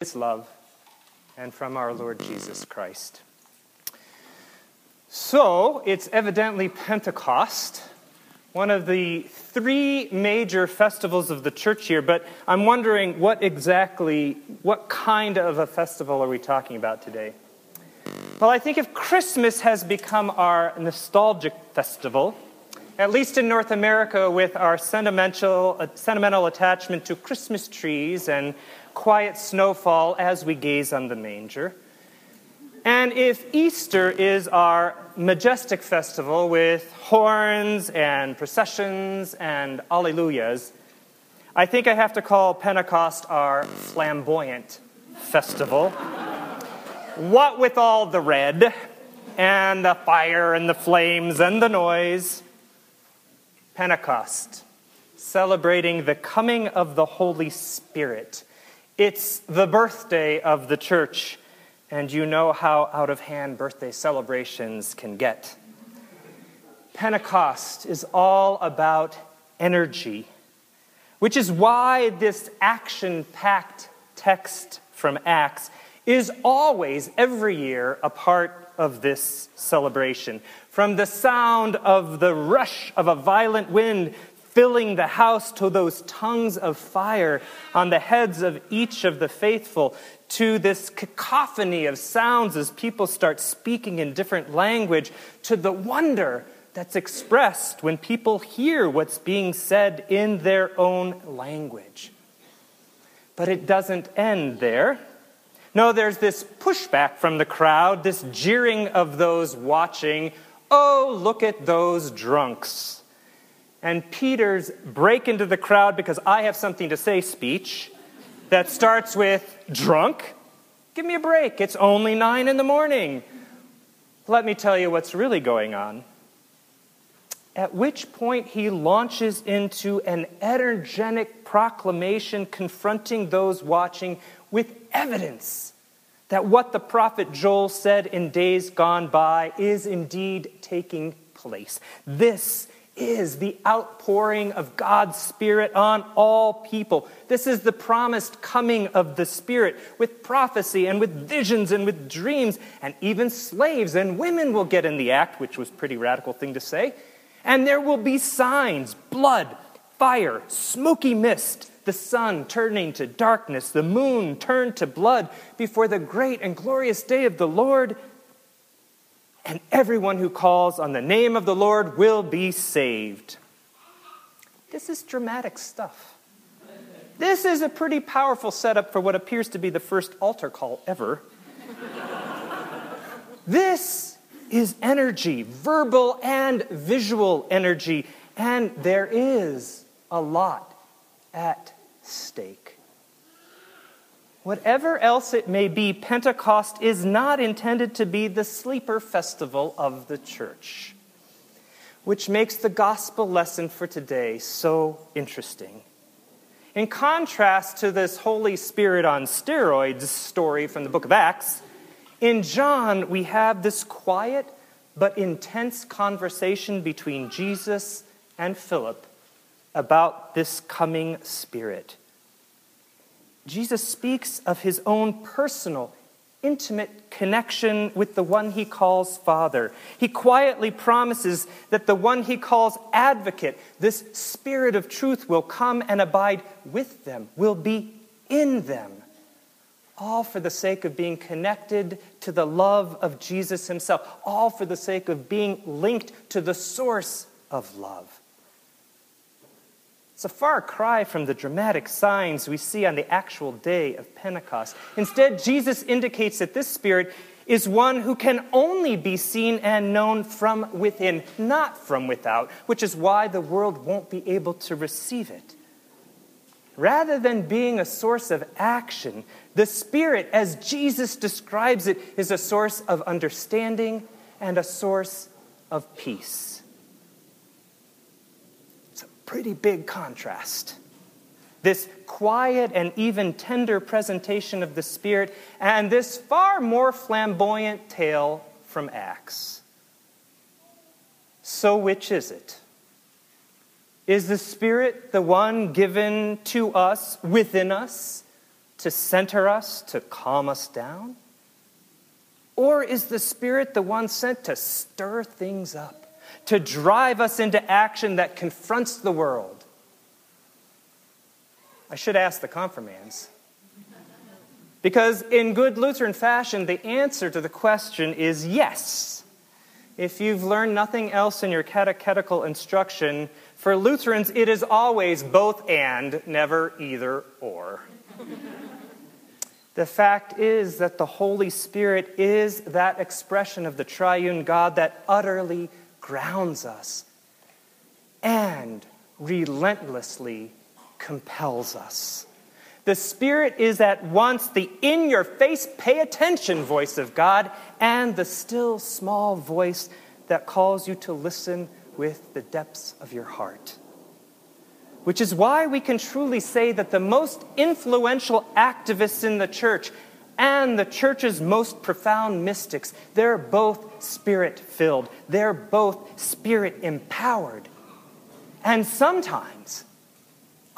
His love and from our Lord Jesus Christ. So, it's evidently Pentecost, one of the three major festivals of the church year, but I'm wondering what exactly, what kind of a festival are we talking about today? Well, I think if Christmas has become our nostalgic festival, at least in North America, with our sentimental, uh, sentimental attachment to Christmas trees and quiet snowfall as we gaze on the manger. And if Easter is our majestic festival with horns and processions and alleluias, I think I have to call Pentecost our flamboyant festival. what with all the red and the fire and the flames and the noise? Pentecost, celebrating the coming of the Holy Spirit it's the birthday of the church, and you know how out of hand birthday celebrations can get. Pentecost is all about energy, which is why this action packed text from Acts is always, every year, a part of this celebration. From the sound of the rush of a violent wind filling the house to those tongues of fire on the heads of each of the faithful, to this cacophony of sounds as people start speaking in different language, to the wonder that's expressed when people hear what's being said in their own language. But it doesn't end there. No, there's this pushback from the crowd, this jeering of those watching. Oh, look at those drunks and Peter's break into the crowd because I have something to say speech that starts with drunk. Give me a break. It's only nine in the morning. Let me tell you what's really going on. At which point he launches into an energetic proclamation confronting those watching with evidence that what the prophet Joel said in days gone by is indeed taking place. This is the outpouring of God's Spirit on all people. This is the promised coming of the Spirit with prophecy and with visions and with dreams, and even slaves and women will get in the act, which was a pretty radical thing to say. And there will be signs blood, fire, smoky mist, the sun turning to darkness, the moon turned to blood before the great and glorious day of the Lord and everyone who calls on the name of the Lord will be saved. This is dramatic stuff. This is a pretty powerful setup for what appears to be the first altar call ever. this is energy, verbal and visual energy, and there is a lot at stake. Whatever else it may be, Pentecost is not intended to be the sleeper festival of the church, which makes the gospel lesson for today so interesting. In contrast to this Holy Spirit on steroids story from the book of Acts, in John we have this quiet but intense conversation between Jesus and Philip about this coming Spirit. Jesus speaks of his own personal, intimate connection with the one he calls Father. He quietly promises that the one he calls Advocate, this Spirit of truth, will come and abide with them, will be in them. All for the sake of being connected to the love of Jesus himself, all for the sake of being linked to the source of love. It's a far cry from the dramatic signs we see on the actual day of Pentecost. Instead, Jesus indicates that this Spirit is one who can only be seen and known from within, not from without, which is why the world won't be able to receive it. Rather than being a source of action, the Spirit, as Jesus describes it, is a source of understanding and a source of peace pretty big contrast. This quiet and even tender presentation of the Spirit, and this far more flamboyant tale from Acts. So, which is it? Is the Spirit the one given to us, within us, to center us, to calm us down? Or is the Spirit the one sent to stir things up, to drive us into action that confronts the world? I should ask the confirmands. Because in good Lutheran fashion, the answer to the question is yes. If you've learned nothing else in your catechetical instruction, for Lutherans it is always both and, never either or. the fact is that the Holy Spirit is that expression of the triune God that utterly grounds us and relentlessly compels us. The Spirit is at once the in your face, pay attention voice of God and the still small voice that calls you to listen with the depths of your heart. Which is why we can truly say that the most influential activists in the church and the church's most profound mystics, they're both spirit filled, they're both spirit empowered. And sometimes,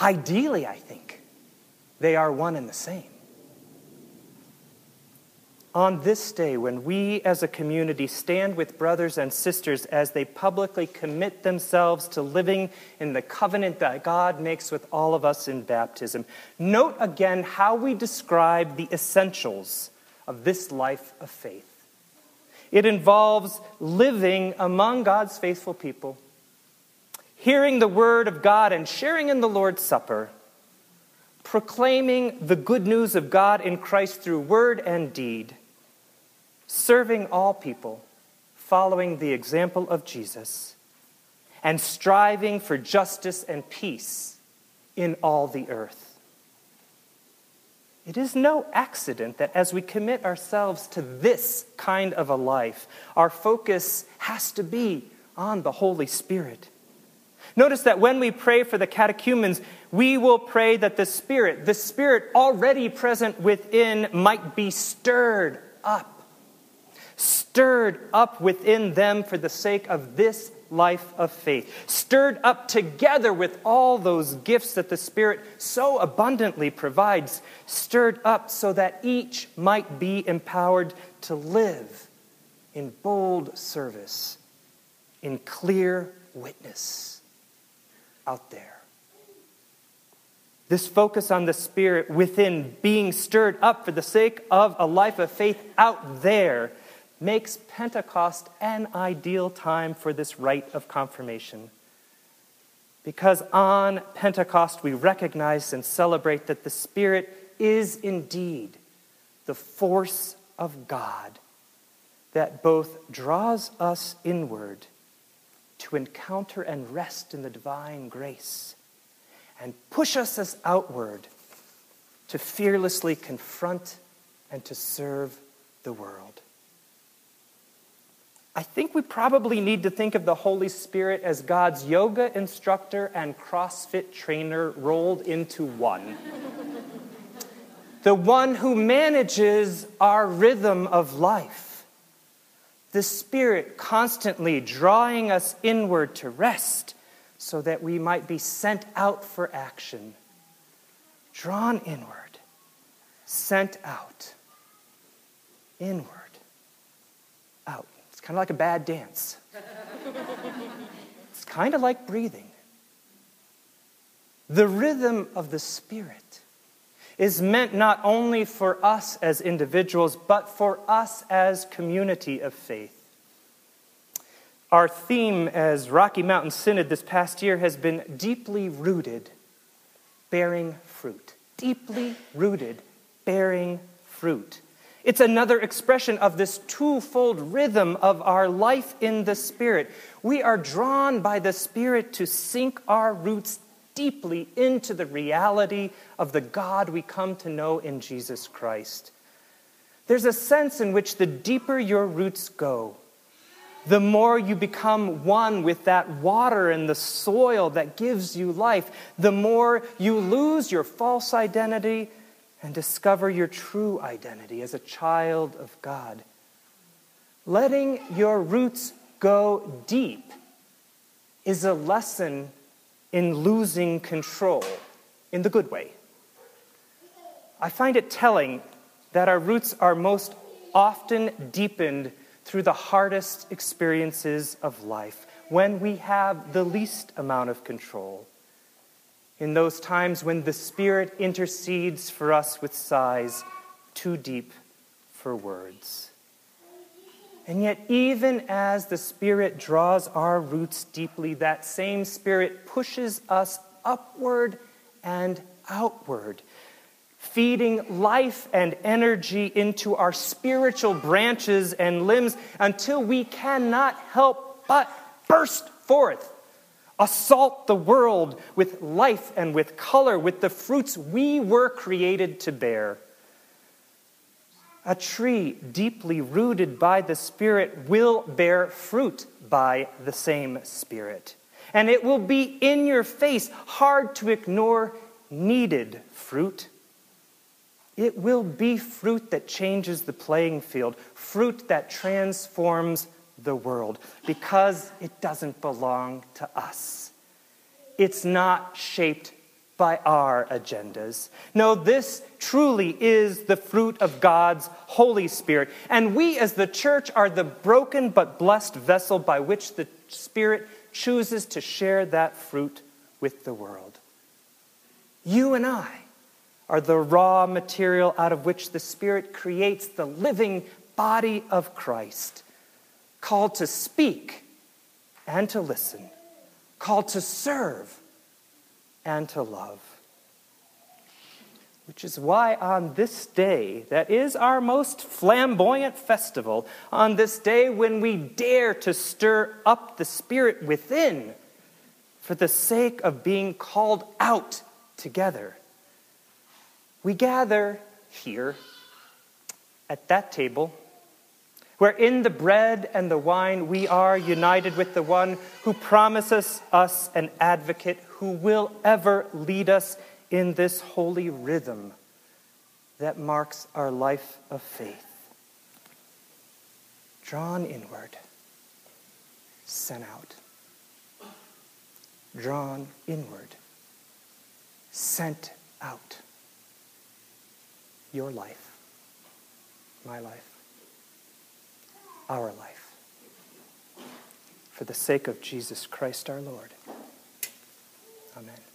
ideally, I think, they are one and the same. On this day, when we as a community stand with brothers and sisters as they publicly commit themselves to living in the covenant that God makes with all of us in baptism, note again how we describe the essentials of this life of faith. It involves living among God's faithful people, hearing the word of God and sharing in the Lord's Supper proclaiming the good news of God in Christ through word and deed, serving all people, following the example of Jesus, and striving for justice and peace in all the earth. It is no accident that as we commit ourselves to this kind of a life, our focus has to be on the Holy Spirit. Notice that when we pray for the catechumens, we will pray that the Spirit, the Spirit already present within, might be stirred up. Stirred up within them for the sake of this life of faith. Stirred up together with all those gifts that the Spirit so abundantly provides. Stirred up so that each might be empowered to live in bold service, in clear witness out there. This focus on the Spirit within being stirred up for the sake of a life of faith out there makes Pentecost an ideal time for this rite of confirmation. Because on Pentecost we recognize and celebrate that the Spirit is indeed the force of God that both draws us inward to encounter and rest in the divine grace and push us outward to fearlessly confront and to serve the world. I think we probably need to think of the Holy Spirit as God's yoga instructor and CrossFit trainer rolled into one. the one who manages our rhythm of life the Spirit constantly drawing us inward to rest so that we might be sent out for action. Drawn inward, sent out, inward, kind of like a bad dance. it's kind of like breathing. The rhythm of the Spirit is meant not only for us as individuals, but for us as community of faith. Our theme as Rocky Mountain Synod this past year has been deeply rooted, bearing fruit. Deeply rooted, bearing fruit. It's another expression of this twofold rhythm of our life in the Spirit. We are drawn by the Spirit to sink our roots deeply into the reality of the God we come to know in Jesus Christ. There's a sense in which the deeper your roots go, the more you become one with that water and the soil that gives you life, the more you lose your false identity and discover your true identity as a child of God. Letting your roots go deep is a lesson in losing control in the good way. I find it telling that our roots are most often deepened through the hardest experiences of life, when we have the least amount of control. In those times when the Spirit intercedes for us with sighs too deep for words. And yet, even as the Spirit draws our roots deeply, that same Spirit pushes us upward and outward feeding life and energy into our spiritual branches and limbs until we cannot help but burst forth, assault the world with life and with color, with the fruits we were created to bear. A tree deeply rooted by the Spirit will bear fruit by the same Spirit. And it will be in your face, hard to ignore, needed fruit. It will be fruit that changes the playing field, fruit that transforms the world, because it doesn't belong to us. It's not shaped by our agendas. No, this truly is the fruit of God's Holy Spirit. And we, as the church, are the broken but blessed vessel by which the Spirit chooses to share that fruit with the world. You and I are the raw material out of which the Spirit creates the living body of Christ, called to speak and to listen, called to serve and to love. Which is why, on this day, that is our most flamboyant festival, on this day when we dare to stir up the Spirit within for the sake of being called out together we gather here at that table, where in the bread and the wine we are united with the one who promises us an advocate who will ever lead us in this holy rhythm that marks our life of faith. Drawn inward, sent out. Drawn inward, sent out your life, my life, our life, for the sake of Jesus Christ our Lord. Amen.